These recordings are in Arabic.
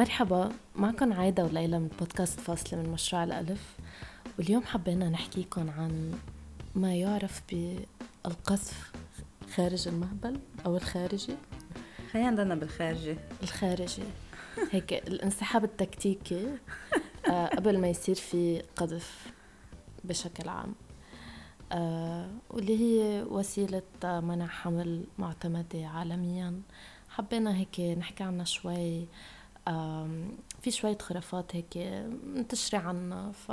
مرحبا معكم عايدة وليلى من بودكاست فاصلة من مشروع الألف. واليوم حبينا نحكيكم عن ما يعرف بالقذف خارج المهبل أو الخارجي. خلينا نضلنا بالخارجي. الخارجي. هيك الانسحاب التكتيكي آه، قبل ما يصير في قذف بشكل عام. آه، واللي هي وسيلة منع حمل معتمدة عالميا. حبينا هيك نحكي عنها شوي. في شوية خرافات هيك منتشرة عنها ف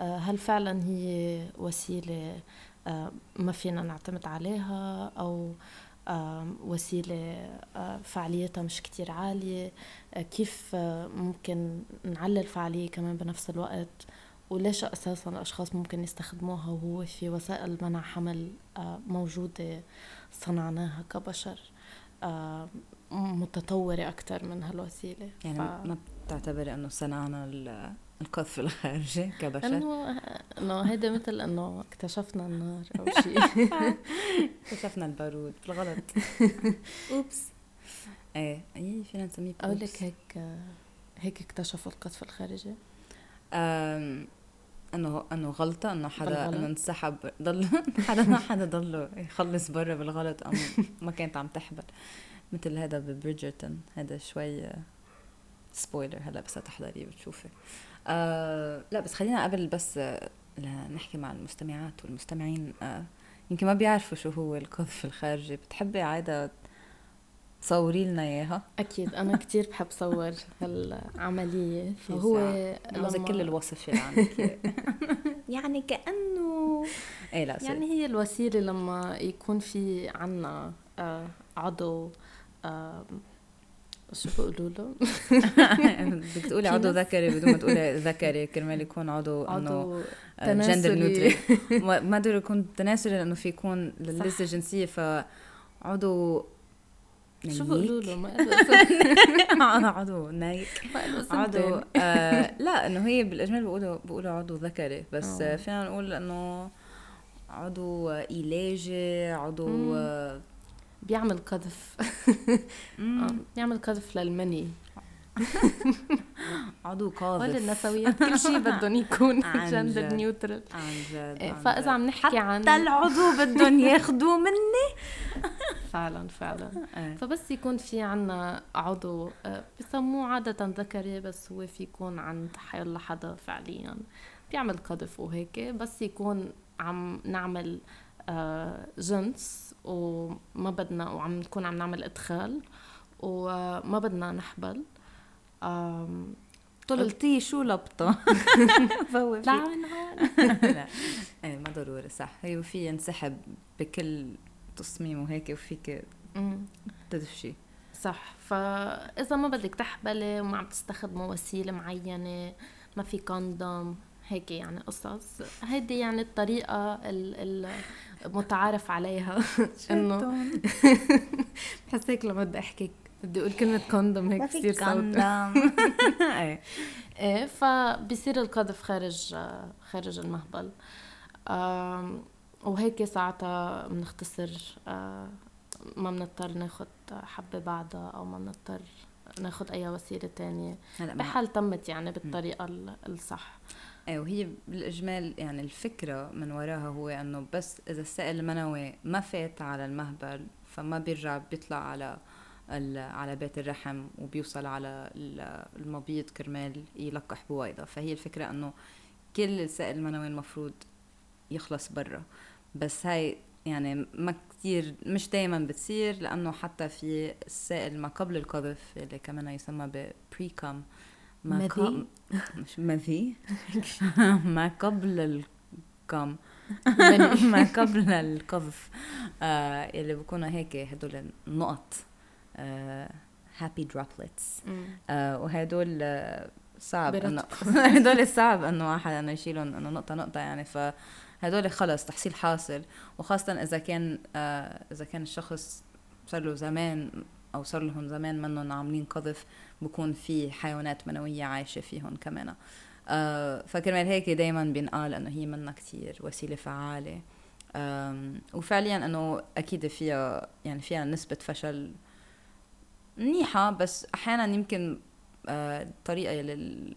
آه، فعلا هي وسيلة ما فينا نعتمد عليها؟ أو وسيلة فعاليتها مش كتير عالية؟ كيف ممكن نعلي الفعالية كمان بنفس الوقت؟ وليش أساسا الأشخاص ممكن يستخدموها وهو في وسائل منع حمل موجودة صنعناها كبشر؟ متطورة أكثر من هالوسيلة. يعني ف... ما بتعتبري أنه صنعنا القذف الخارجي كبشر؟ إنه إنه هيدا مثل إنه اكتشفنا النار أو شيء اكتشفنا البارود بالغلط أوبس. إيه اي فينا نسميه أقول لك هيك هيك اكتشفوا القذف الخارجي؟ إنه إنه غلطة إنه حدا إنه انسحب ضل حدا ما حدا ضله يخلص برا بالغلط أم ما كانت عم تحبل. مثل هذا ببريدجرتون هذا شوي سبويلر هلا بس تحضريه بتشوفي آه لا بس خلينا قبل بس آه نحكي مع المستمعات والمستمعين آه يمكن ما بيعرفوا شو هو القذف الخارجي. بتحبي عايدة صوري لنا إياها؟ أكيد أنا كثير بحب صور هالعملية. فهو لما كل الوصف اللي عندك. يعني كأنه إيه لا يعني هي الوسيلة لما يكون في عنا آه عضو آه شو بيقولوا له؟ بدك تقولي عضو ذكري بدون ما تقولي ذكري كرمال يكون عضو إنه جندر نيوتري ما قدر يكون تناسلي لأنه في يكون للجنسيه الجنسيه فعضو شو بيقولوا له؟ ما عضو نايك عضو آه لا إنه هي بالأجمال بيقولوا بيقولوا عضو ذكري. بس آه. فينا نقول إنه عضو علاجي عضو آه بيعمل قذف. آه، بيعمل قذف للمني. عضو قاذف. ولا النسويات كل شيء بدهم يكون gender neutral. عن جد إيه، فإذا عم نحكي عن حتى العضو بدهم ياخذوه مني. فعلا فعلا. إيه. فبس يكون في عنا عضو. آه، بسموه عادة ذكري بس هو في يكون عند حيلا حدا فعليا. بيعمل قذف وهيك بس يكون عم نعمل جنس وما بدنا وعم نكون عم نعمل إدخال وما بدنا نحبل. طلتي شو لبطة لا من لا. إيه ما ضروري صح. هي وفي ينسحب بكل تصميم وهيك وفيك تدفشي. صح. فإذا ما بدك تحبلي وما عم تستخدموا وسيلة معينة ما في كوندوم هيك يعني قصص. هيدي يعني الطريقة المتعارف عليها. إنه بحس هيك لما بدي أحكي بدي أقول كلمة كوندوم هيك بصير صوت. إيه. إيه فبصير القذف خارج خارج المهبل. وهيك ساعتها بنختصر ما بنضطر ناخد حبة بعدها أو ما بنضطر ناخد أي وسيلة تانية. بحال تمت يعني بالطريقة الصح. إيه وهي بالاجمال يعني الفكرة من وراها هو إنه بس إذا السائل المنوي ما فات على المهبل فما بيرجع بيطلع على على بيت الرحم وبيوصل على المبيض كرمال يلقح بويضة. فهي الفكرة إنه كل السائل المنوي المفروض يخلص برا. بس هاي يعني ما كتير مش دايما بتصير لأنه حتى في السائل ما قبل القذف اللي كمان يسمى بريكم ما مذي مش مذي ما قبل الكم ما قبل القذف. آه اللي بكونوا هيك هدول النقط. هابي آه droplets آه وهدول صعب انه هدول صعب إنه واحد إنه يشيلهم إنه نقطة نقطة يعني. ف هدول خلص تحصيل حاصل. وخاصة إذا كان آه إذا كان الشخص صار له زمان أو صار لهم زمان منهم عاملين قذف بكون في حيوانات منوية عايشة فيهم كمان. آه فكرمال هيك دايما بينقال إنه هي منا كتير وسيلة فعالة. وفعليا إنه أكيد فيها يعني فيها نسبة فشل منيحة بس أحيانا يمكن آه، الطريقة اللي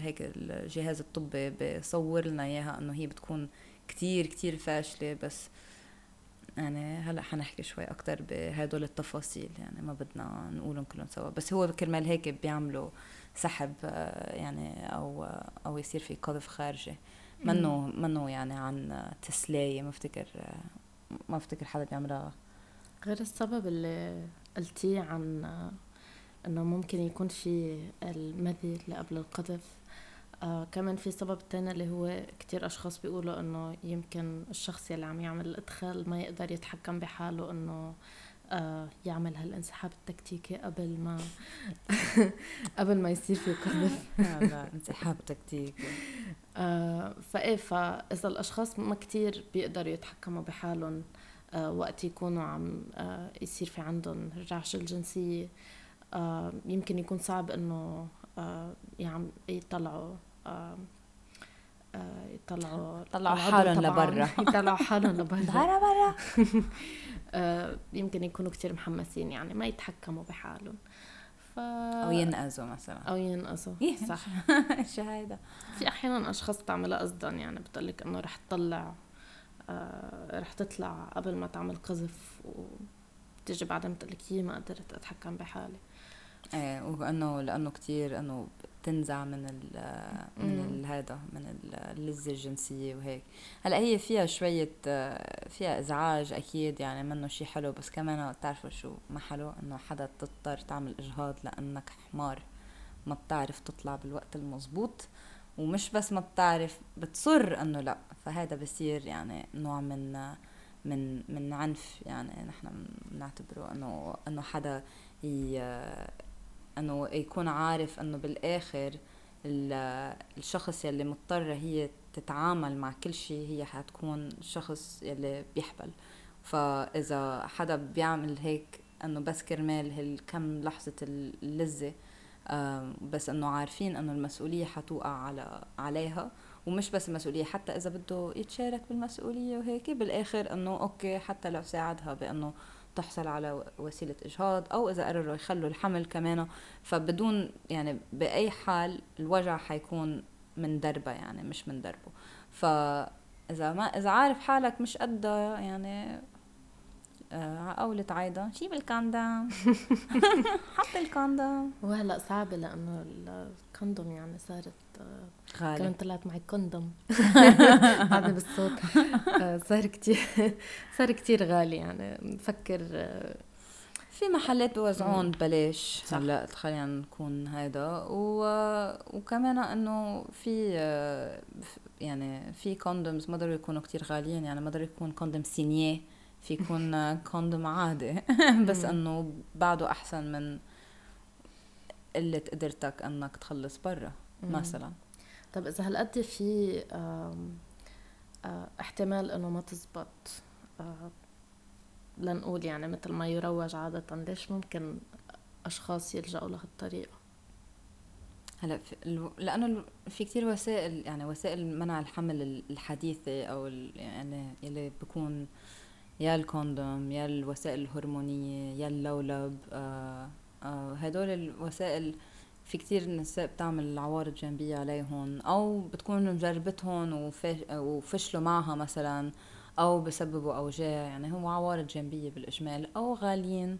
هيك الجهاز الطبي بصور لنا إياها إنه هي بتكون كتير كتير فاشلة بس يعني هلا حنحكي شوي أكثر بهدول التفاصيل يعني ما بدنا نقولهم كلهم سوا. بس هو كرمال هيك بيعملوا سحب آه، يعني أو أو يصير في قذف خارجي. منه منه يعني عن تسلايه ما افتكر ما افتكر حدا بيعملها. غير السبب اللي قلتيه عن إنه ممكن يكون في المذي اللي قبل القذف. آه كمان في سبب تاني اللي هو كتير أشخاص بيقولوا إنه يمكن الشخص يلي عم يعمل الإدخال ما يقدر يتحكم بحاله إنه آه يعمل هالانسحاب التكتيكي قبل ما قبل ما يصير في قذف. انسحاب تكتيكي. آه فإيه فإذا الأشخاص ما كتير بيقدروا يتحكموا بحالهم آه وقت يكونوا عم آه يصير في عندهم الرعشه الجنسية آه يمكن يكون صعب إنه يعني يطلعوا آه يطلعوا يطلعوا حالهم لبرا. يطلعوا حالهم لبرا. برا. برا يمكن يكونوا كتير محمسين يعني ما يتحكموا بحالهم. ف... أو ينقذوا مثلا. أو ينقذوا صح. شو هيدا؟ في أحيانا أشخاص بتعملها قصدا يعني بتقلك إنه رح تطلع آه رح تطلع قبل ما تعمل قذف وتجي بعدين بتقلك يي ما قدرت أتحكم بحالي. إيه وأنه لأنه كتير أنه تنزع من ال من هذا من اللذة الجنسية وهيك. هلأ هي فيها شوية فيها إزعاج أكيد يعني منه شيء حلو بس كمان بتعرفوا شو ما حلو؟ إنه حدا تضطر تعمل إجهاض لأنك حمار. ما بتعرف تطلع بالوقت المزبوط ومش بس ما بتعرف بتصر إنه لأ. فهذا بصير يعني نوع من من من عنف يعني نحن بنعتبره إنه إنه حدا إنه يكون عارف إنه بالآخر الشخص يلي مضطرة هي تتعامل مع كل شيء هي حتكون الشخص يلي بيحبل. فإذا حدا بيعمل هيك إنه بس كرمال هالكم لحظة اللذة بس إنه عارفين إنه المسؤولية حتوقع على عليها. ومش بس المسؤولية حتى إذا بده يتشارك بالمسؤولية وهيك بالآخر إنه أوكي حتى لو ساعدها بإنه تحصل على وسيلة إجهاض أو إذا قرروا يخلوا الحمل كمان فبدون يعني بأي حال الوجع حيكون من دربة يعني مش من دربه. فإذا ما إذا عارف حالك مش قدها يعني آه قولة عايدة جيب الكوندوم حط ال condom وهلا صعبة لأنه ال condom يعني صارت آه، غالي. كمان طلعت معي condom بعدني بالصوت. آه، صار كتير صار كتير غالي يعني. بفكر آه، في محلات بوزعون ببلاش. هلا خلينا نكون هيدا. و... وكمان إنه في يعني في condoms ما ضروري يكونوا كتير غاليين يعني ما ضروري يكون condom signé في يكون كوندوم عادي. بس إنه بعده أحسن من قلة قدرتك إنك تخلص برا مثلا. طب إذا هالقد في احتمال إنه ما تزبط لنقول يعني مثل ما يروج عادة ليش ممكن أشخاص يلجأوا لهالطريقة؟ هلأ لأنه في كتير وسائل يعني وسائل منع الحمل الحديثة أو يعني اللي بكون يا الكوندوم يا الوسائل الهرمونية يا اللولب آه آه هدول الوسائل في كتير نساء بتعمل عوارض جانبية عليهم أو بتكون مجربتهم وفشلوا معها مثلا أو بسببوا أوجاع يعني هو عوارض جانبية بالإجمال أو غاليين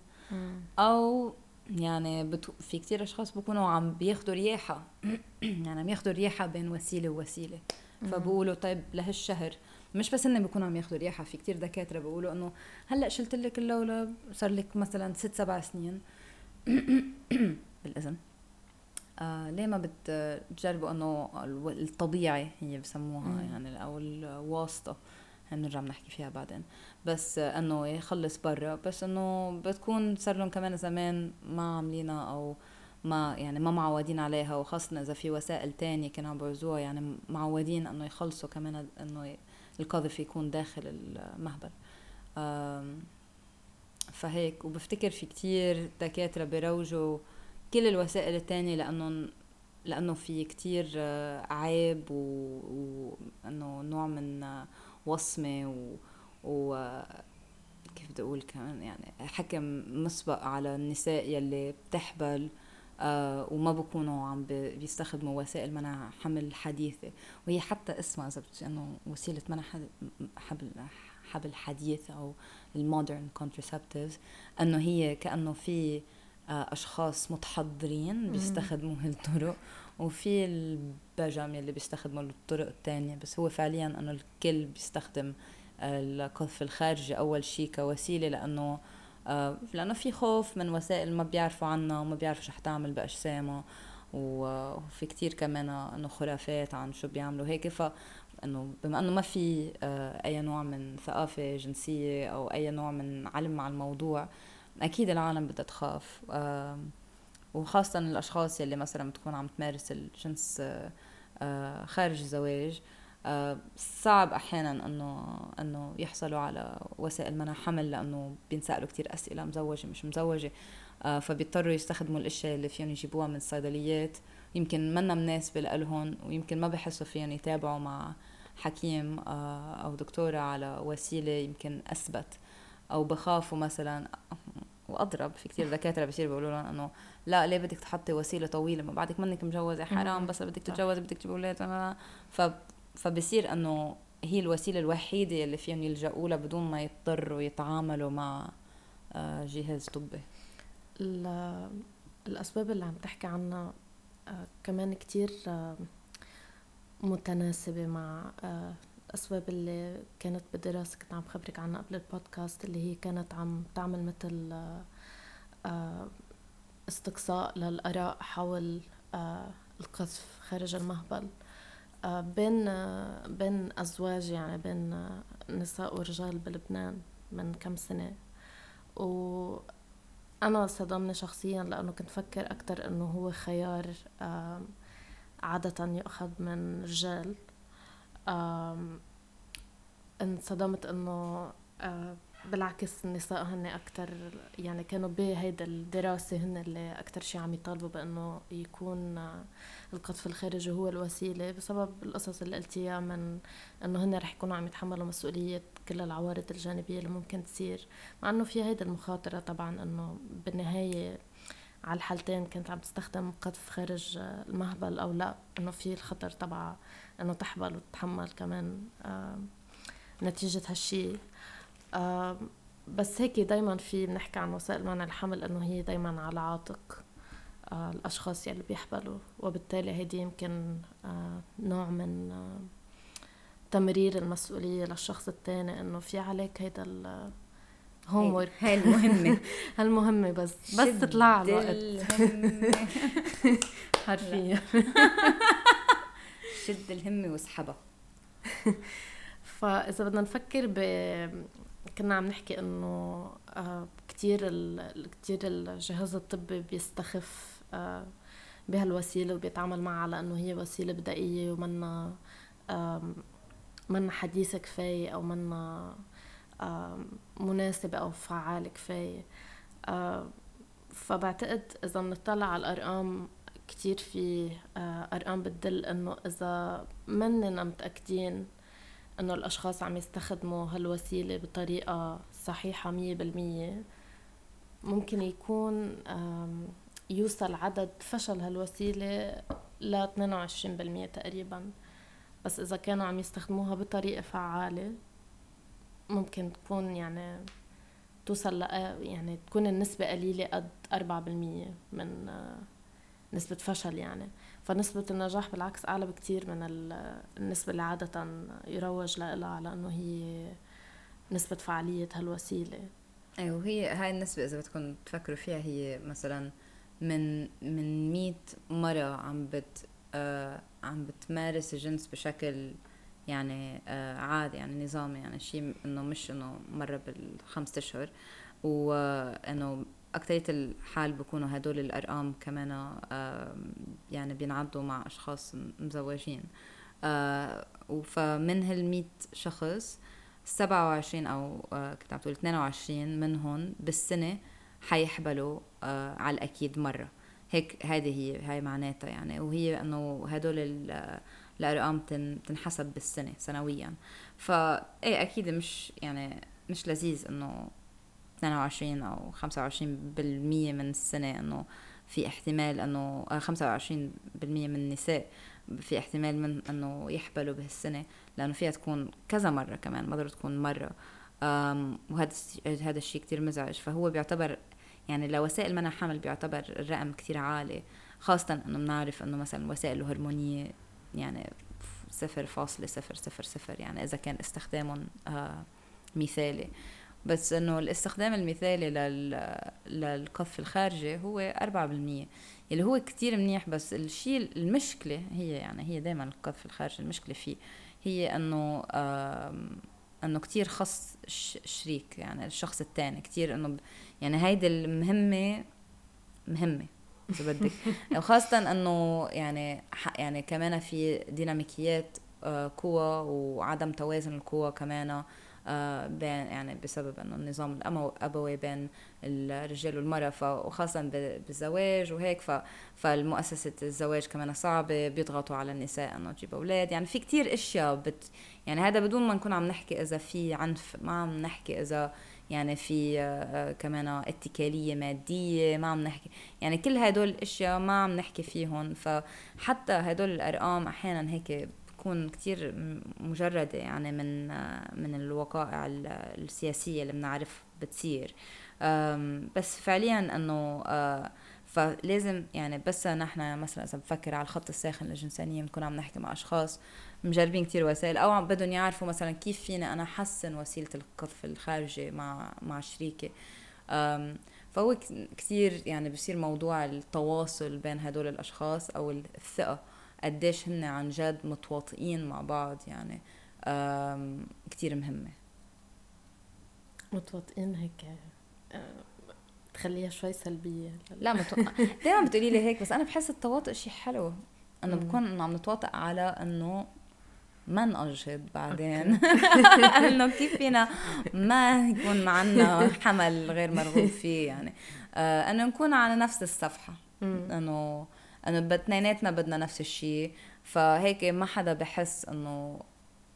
أو يعني بتو في كتير أشخاص بكونوا عم بياخدوا رياحة يعني عم ياخدوا رياحة بين وسيلة ووسيلة. فبقولوا طيب لهالشهر مش بس إنهم بيكونوا عم ياخذوا رياحة في كتير دكاترة بيقولوا إنه هلأ شلت لك اللولب صار لك مثلا ست سبع سنين بالإذن آه ليه ما بتجربوا إنه الطبيعي هي بسموها. يعني أو الواسطة بنرجع بنحكي فيها بعدين بس إنه يخلص برا بس إنه بتكون صار لهم كمان زمان ما عاملينها أو ما يعني ما معودين عليها وخاصة إذا في وسائل تانية كانوا عم بيرزوها يعني معودين إنه يخلصوا كمان إنه القذف يكون داخل المهبل. فهيك. وبفتكر في كتير دكاترة بيروجوا كل الوسائل التانية لأنه لأنه في كتير آه، عيب وأنه نوع من وصمة و, و كيف بدي أقول كمان يعني حكم مسبق على النساء يلي بتحبل. وما بكونوا عم بيستخدموا وسائل منع حمل حديثة. وهي حتى اسمها إذا إنه وسيلة منع حبل حبل حديث أو ال modern contraceptives إنه هي كأنه في آه أشخاص متحضرين بيستخدموا هالطرق وفي البجم يلي بيستخدموا الطرق الثانية بس هو فعليا إنه الكل بيستخدم القذف الخارجي أول شيء كوسيلة لأنه آه، لأنه في خوف من وسائل ما بيعرفوا عنها وما بيعرفوا شو حتعمل باجسامها وفي كتير كمان إنه خرافات عن شو بيعملوا هيك. ف إنه بما إنه ما في آه، أي نوع من ثقافة جنسية أو أي نوع من علم على الموضوع أكيد العالم بدها تخاف. وخاصة الأشخاص يلي مثلا بتكون عم تمارس الجنس آه، خارج الزواج صعب أحيانا أنه أنه يحصلوا على وسائل منع حمل لأنه بينسألوا كثير أسئلة مزوجة مش مزوجة آه، فبيضطروا يستخدموا الأشياء اللي فيهم يجيبوها من الصيدليات. يمكن منا مناسبة لهم ويمكن ما بحسوا فيهم يتابعوا مع حكيم آه، أو دكتورة على وسيلة يمكن أثبت أو بخافوا مثلا. وأضرب في كثير دكاترة بصير بيقولوا لهم إنه لا ليه بدك تحطي وسيلة طويلة؟ ما بعدك منك مجوزة حرام بس بدك تتجوزي بدك تجيب أولاد ف فبصير إنه هي الوسيلة الوحيدة اللي فيهم يلجأوا لها بدون ما يضطروا يتعاملوا مع آه، جهاز طبي. الأسباب اللي عم تحكي عنها آه، كمان كتير آه، متناسبة مع الاسباب اللي كانت بالدراسة كنت عم خبرك عنها قبل البودكاست اللي هي كانت عم تعمل مثل استقصاء للآراء حول القذف خارج المهبل. بين بين أزواج يعني بين نساء ورجال بلبنان من كم سنة. وأنا صدمني شخصيا لأنه كنت فكر أكتر أنه هو خيار عادة يؤخذ من رجال. انصدمت أنه بالعكس النساء هن أكتر يعني كانوا بهيدا الدراسة هن اللي أكتر شي عم يطالبوا بأنه يكون القذف الخارجي هو الوسيلة بسبب القصص اللي قلتيها من أنه هن رح يكونوا عم يتحملوا مسؤولية كل العوارض الجانبية اللي ممكن تصير. مع أنه في هيدا المخاطرة طبعا أنه بالنهاية على الحالتين كانت عم تستخدم قذف خارج المهبل أو لا أنه في الخطر تبع أنه تحبل وتتحمل كمان نتيجة هالشي. بس هيك دايما في بنحكي عن وسائل منع الحمل إنه هي دايما على عاتق آه، الأشخاص يلي بيحبلوا وبالتالي هيدي يمكن آه، نوع من آه، تمرير المسؤولية للشخص الثاني إنه في عليك هيدا الهوم ورك هاي المهمة. هالمهمة بس بس تطلع الوقت. حرفيا. شد الهمة واسحبها. فإذا بدنا نفكر ب كنا عم نحكي إنه آه، كثير كثير الجهاز الطبي بيستخف آه، بهالوسيلة وبيتعامل معها على إنه هي وسيلة بدائية ومنا منا حديثة كفاية أو منا مناسبة أو فعالة كفاية. آه، فبعتقد إذا بنطلع على الأرقام كتير في أرقام بتدل إنه إذا مننا متأكدين إنه الأشخاص عم يستخدموا هالوسيلة بطريقة صحيحة مية بالمية. ممكن يكون يوصل عدد فشل هالوسيلة ل 22% تقريبا. بس إذا كانوا عم يستخدموها بطريقة فعالة ممكن تكون يعني توصل يعني تكون النسبة قليلة قد 4% من آه، نسبة فشل يعني. فنسبة النجاح بالعكس أعلى بكتير من النسبة اللي عادة يروج لها على أنه هي نسبة فعالية هالوسيلة. أيوة وهي هاي النسبة إذا بدكم تفكروا فيها هي مثلا من من 100 مرة عم بت آه عم بتمارس الجنس بشكل يعني آه عادي يعني نظامي يعني شيء إنه مش إنه مرة بالخمسة أشهر وإنه أكترية الحال بكونوا هدول الأرقام كمان يعني بينعدوا مع أشخاص مزوجين. آه، فمن هالمية شخص سبعة وعشرين أو آه، كنت عم تقول اثنين وعشرين منهم بالسنة حيحبلوا آه، على الأكيد مرة. هيك هذه هي هاي معناتها يعني. وهي إنه هدول الأرقام تنحسب بالسنة سنويا. فا إيه أكيد مش يعني مش لذيذ إنه 22 أو 25% من السنة إنه في احتمال أنه 25% من النساء في احتمال من أنه يحبلوا بهالسنة لأنه فيها تكون كذا مرة كمان ما تكون مرة. وهذا هذا الشيء كتير مزعج. فهو بيعتبر يعني لوسائل منع حمل بيعتبر الرقم كتير عالي خاصة إنه بنعرف إنه مثلا وسائل الهرمونية يعني صفر فاصلة صفر صفر صفر يعني إذا كان استخدامهم آه مثالي. بس إنه الاستخدام المثالي لل... للقذف الخارجي هو أربعة بالمية اللي هو كتير منيح بس الشيء المشكلة هي يعني هي دايما القذف الخارجي المشكلة فيه هي إنه إنه كتير خص الشريك يعني الشخص الثاني كتير إنه يعني هيدي المهمة مهمة إذا بدك. وخاصة إنه يعني يعني كمان في ديناميكيات آه، قوى وعدم توازن القوى كمان آه، بين يعني بسبب إنه النظام الأبوي بين الرجال والمرأة وخاصة بالزواج وهيك فالمؤسسة الزواج كمان صعبة بيضغطوا على النساء إنه تجيب أولاد. يعني في كتير أشياء بت يعني هذا بدون ما نكون عم نحكي إذا في عنف ما عم نحكي إذا يعني في آه، كمان اتكالية مادية ما عم نحكي. يعني كل هدول الأشياء ما عم نحكي فيهم. فحتى هدول الأرقام أحيانا هيك بتكون كتير مجردة يعني من من الوقائع السياسية اللي بنعرف بتصير. بس فعليا إنه آه، فلازم يعني بس نحن مثلا إذا بفكر على الخط الساخن للجنسانيه بنكون عم نحكي مع أشخاص مجربين كتير وسائل أو بدهم يعرفوا مثلا كيف فينا أنا أحسن وسيلة القذف الخارجي مع مع شريكي. فهو كتير يعني بصير موضوع التواصل بين هدول الأشخاص أو الثقة. قديش هن عن جد متواطئين مع بعض يعني كتير مهمة. متواطئين هيك تخليها شوي سلبية لا متو... دائما بتقولي لي هيك بس أنا بحس التواطؤ شيء حلو. انه بكون انه عم نتواطئ على إنه ما نأجهض بعدين؟ إنه كيف فينا ما يكون معنا حمل غير مرغوب فيه يعني. آه إنه نكون على نفس الصفحة. إنه إنه اثنيناتنا بدنا نفس الشيء. فهيك ما حدا بحس إنه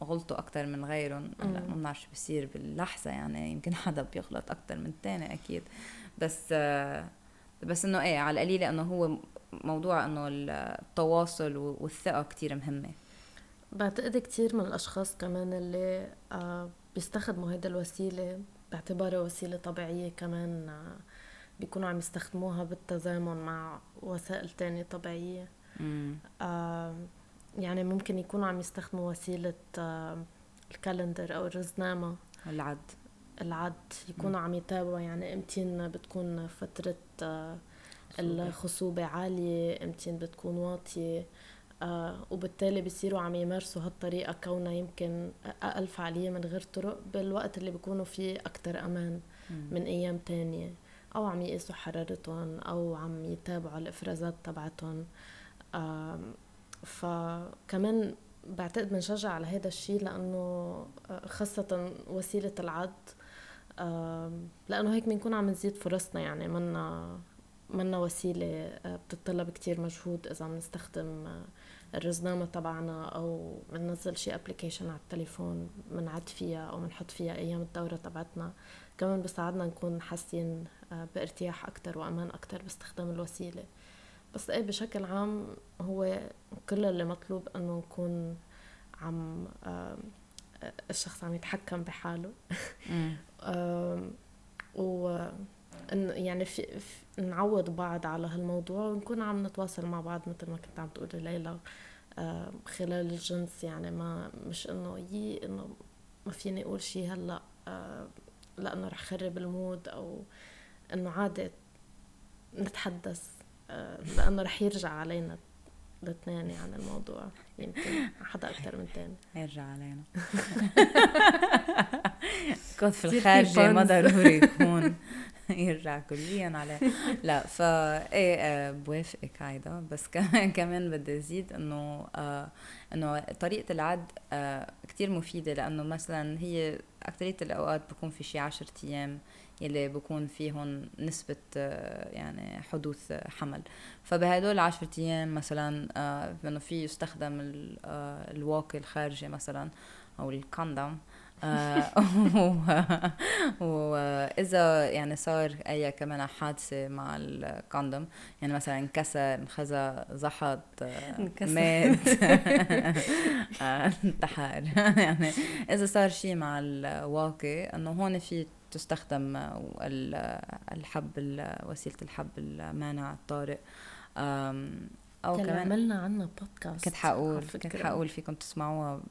غلطوا أكثر من غيرهم. لا ما بنعرف شو بصير باللحظة يعني. يمكن حدا بيغلط أكثر من الثاني أكيد. بس بس إنه إيه على القليلة إنه هو موضوع إنه التواصل والثقة كتير مهمة. بعتقد كتير من الأشخاص كمان اللي آه، بيستخدموا هيدا الوسيلة باعتبارها وسيلة طبيعية كمان آه، بيكونوا عم يستخدموها بالتزامن مع وسائل تانية طبيعية. آه يعني ممكن يكونوا عم يستخدموا وسيلة آه الكالندر أو الرزنامة. العد. العد يكونوا عم يتابعوا. يعني امتين بتكون فترة آه الخصوبة عالية امتين بتكون واطية. آه وبالتالي بيصيروا عم يمارسوا هالطريقة كونها يمكن أقل فعالية من غير طرق بالوقت اللي بيكونوا فيه أكتر أمان من أيام تانية. أو عم يقيسوا حرارتهم أو عم يتابعوا الإفرازات تبعتهم. فكمان بعتقد بنشجع على هذا الشيء لأنه آه، خاصة وسيلة العد لأنه هيك بنكون عم نزيد فرصنا يعني منا منا وسيلة آه، بتتطلب كتير مجهود إذا عم نستخدم آه، الرزنامة تبعنا أو بننزل شي ابلكيشن على التليفون بنعد فيها أو بنحط فيها أيام الدورة تبعتنا. كمان بيساعدنا نكون حاسين آه، بارتياح أكتر وأمان أكتر باستخدام الوسيلة. بس إيه بشكل عام هو كل اللي مطلوب إنه نكون عم الشخص عم يتحكم بحاله. و يعني في, في نعود بعض على هالموضوع ونكون عم نتواصل مع بعض مثل ما كنت عم تقولي ليلى. خلال الجنس يعني ما مش إنه يي إنه ما فيني أقول شيء هلأ لأنه رح خرب المود أو إنه عادي نتحدث آه، لأنه رح يرجع علينا الاثنين يعني الموضوع. يمكن حدا أكثر من ثاني يرجع علينا. في الخارجي ما ضروري يكون. يرجع كليا عليه لا فا إيه آه، بوافقك هيدا بس كمان كمان بدي أزيد إنه آه إنه طريقة العد آه كثير مفيدة. لأنه مثلا هي اكثريه الأوقات بكون في شي عشرة أيام يلي بكون فيهم نسبة يعني حدوث حمل. فبهدول العشرة أيام مثلا إنه في يستخدم الواقي الخارجي مثلا أو الكوندوم وإذا يعني صار أي كمان حادثة مع الكوندوم يعني مثلا انكسر انخزى زحط مات. انتحر. يعني إذا صار شيء مع الواقي إنه هون في تستخدم الحب وسيلة الحب المانع الطارئ. أو كمان عملنا عنها بودكاست كنت حقول كنت حقول فيكم تسمعوها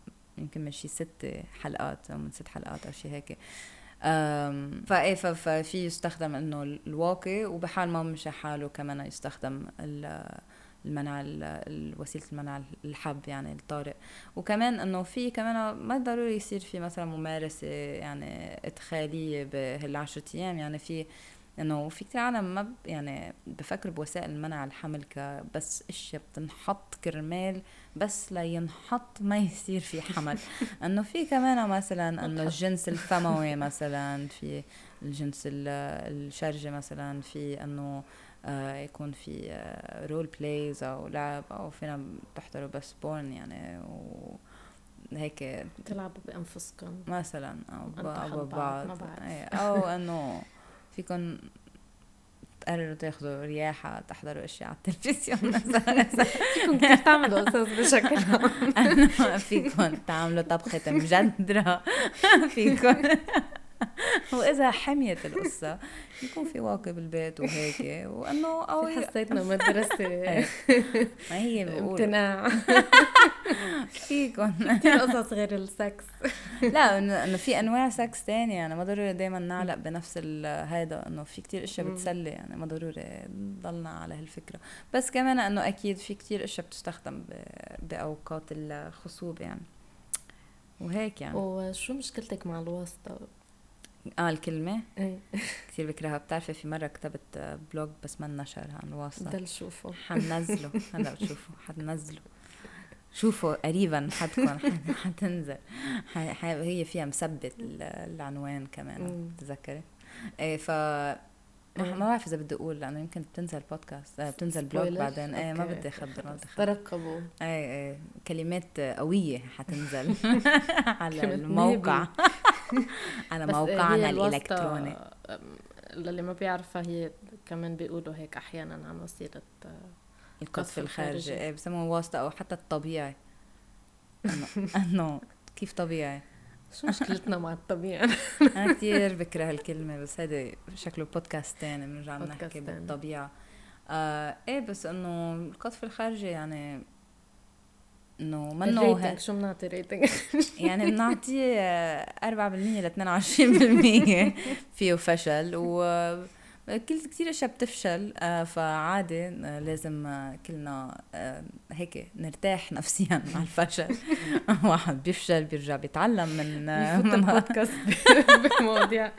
يمكن من شي ست حلقات أو من ست حلقات أو شي هيك. فإيه ففي يستخدم إنه الواقي وبحال ما مشى حاله كمان يستخدم المنع وسيلة المنع الحب يعني الطارئ. وكمان إنه في كمان ما ضروري يصير في مثلا ممارسة يعني إدخالية بهالعشرة أيام. يعني في إنه في كتير عالم ما ب يعني بفكروا بوسائل منع الحمل كبس إشياء بتنحط كرمال بس لينحط ما يصير في حمل. إنه في كمان مثلا إنه الجنس الفموي مثلا في الجنس الشرجي مثلا في إنه آه يكون في آه role plays أو لعب أو فينا تحضروا بس porn يعني و هيك تلعبوا بأنفسكم. مثلا أو ببعض إيه، أو إنه فيكم تقرروا تاخذوا رياحة تحضروا أشياء على التلفزيون. فيكم كيف تعملوا قصص بشكل عام؟ فيكم تعملوا طبخة مجدرة. فيكم وإذا حميت القصة يكون في واقي بالبيت وهيك وأنه أو حسيتنا مدرسة. ما هي بقول. فيكم كثير قصص غير السكس. لا انه في أنواع سكس تانية يعني ما ضروري دائما نعلق بنفس هذا إنه في كتير أشياء بتسلي يعني ما ضروري نضلنا على هالفكرة. بس كمان إنه أكيد في كتير أشياء بتستخدم بأوقات الخصوبه يعني. وهيك يعني. وشو مشكلتك مع الواسطة؟ آه الكلمة. إيه. كثير بكرهها. بتعرفي في مرة كتبت blog بس ما نشر عن واسطة ضل شوفه. حنزله هلا بتشوفوا حنزله شوفوا قريبا حدكم حتنزل. هي فيها مثبت العنوان كمان تذكري إيه ف ما بعرف إذا بدي أقول لأنه يمكن بتنزل بودكاست آه بتنزل blog بعدين. إيه ما بدي أخبر ما بدي أخبر. ترقبوا. إيه إيه كلمات قوية حتنزل على الموقع. على موقعنا الإلكتروني. للي ما بيعرفها هي كمان بيقولوا هيك أحيانا عن وسيلة القذف الخارجي إيه بسموه واسطة أو حتى الطبيعي. انه كيف طبيعي؟ شو مشكلتنا مع الطبيعة؟ أنا كثير بكره الكلمة بس هيدا شكله بودكاست تاني بنرجع بنحكي بالطبيعة. آه إيه بس إنه القذف الخارجي يعني إنه منه شو بنعطي ريتنج؟ يعني بنعطيه 4% ل 22% فيه فشل و كل كثير أشياء بتفشل آه، فعادي آه، لازم آه، كلنا هيك نرتاح نفسيا مع الفشل. واحد بيفشل بيرجع بيتعلم من من البودكاست بمواضيع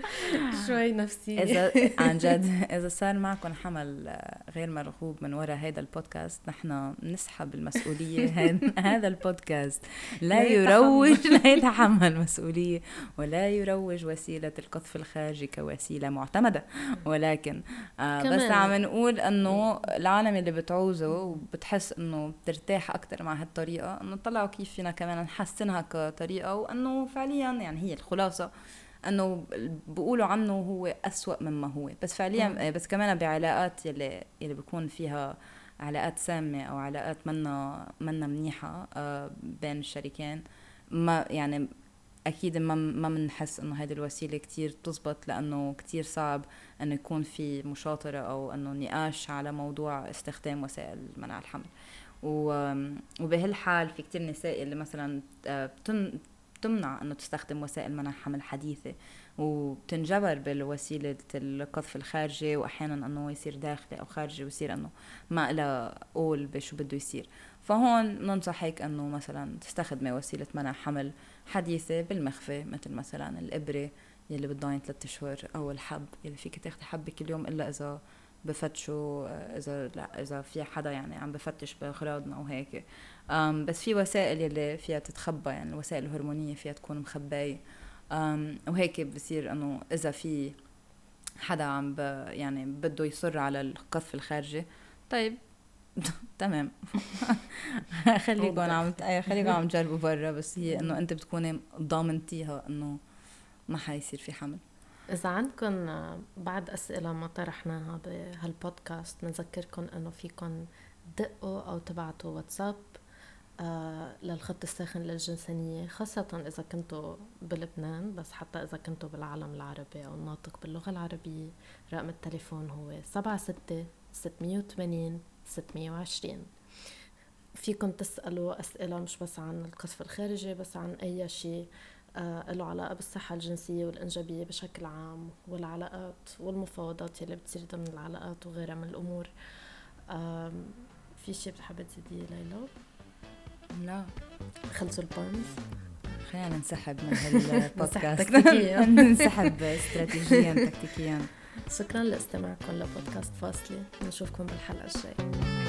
شوي نفسية. إذا عن جد إذا صار معكم حمل غير مرغوب من وراء هذا البودكاست نحن نسحب المسؤولية هذا البودكاست. لا يروج لا يتحمل مسؤولية ولا يروج وسيلة القذف الخارجي كوسيلة معتمدة. ولكن ولكن آه بس عم نقول إنه العالم اللي بتعوزه وبتحس إنه بترتاح أكثر مع هالطريقة إنه طلعوا كيف فينا كمان نحسنها كطريقة وإنه فعليا يعني هي الخلاصة إنه بيقولوا عنه هو أسوأ مما هو. بس فعليا بس كمان بعلاقات يلي يلي بيكون فيها علاقات سامة أو علاقات منا منا منيحة آه بين الشريكين ما يعني أكيد ما ما بنحس إنه هيدي الوسيلة كتير بتزبط لأنه كتير صعب إنه يكون في مشاطرة أو إنه نقاش على موضوع استخدام وسائل منع الحمل. وبهالحال في كتير نساء اللي مثلا آه، بتمنع إنه تستخدم وسائل منع حمل حديثة. وبتنجبر بالوسيلة القذف الخارجي واحيانا إنه يصير داخلي أو خارجي ويصير إنه ما لها قول بشو بده يصير. فهون ننصح هيك إنه مثلا تستخدمي وسيلة منع حمل حديثة بالمخفى مثل مثلا الإبرة يلي بتضاين ثلاثة أشهر أو الحب يلي فيك تاخدي حبة كل يوم إلا إذا بفتشوا إذا لا إذا في حدا يعني عم بفتش بأغراضنا أو هيك. بس في وسائل يلي فيها تتخبى يعني الوسائل الهرمونية فيها تكون مخباية. وهيك بصير إنه إذا في حدا عم ب يعني بده يصر على القذف الخارجي طيب تمام. خليكم عم خليكم عم تجربوا برا بس هي إنه أنت بتكوني ضامنتيها إنه ما حيصير في حمل. إذا عندكم بعد أسئلة ما طرحناها بهالبودكاست نذكركم إنه فيكم تدقوا أو تبعتوا واتساب للخط الساخن للجنسانية خاصة إذا كنتوا بلبنان بس حتى إذا كنتوا بالعالم العربي أو الناطق باللغة العربية رقم التليفون هو سبعة ستة ستمية وثمانين ستمية وعشرين فيكم تسألوا أسئلة مش بس عن القذف الخارجي بس عن أي شيء آه له علاقة بالصحة الجنسية والإنجابية بشكل عام والعلاقات والمفاوضات اللي بتصير ضمن العلاقات وغيرها من الأمور آه في شيء بتحبي تزيديه ليلى؟ لا. خلصوا البانز خلينا ننسحب من هالبودكاست ننسحب استراتيجيا تكتيكيا. شكرا لاستماعكم لبودكاست فاصلة. نشوفكم بالحلقة الجاية.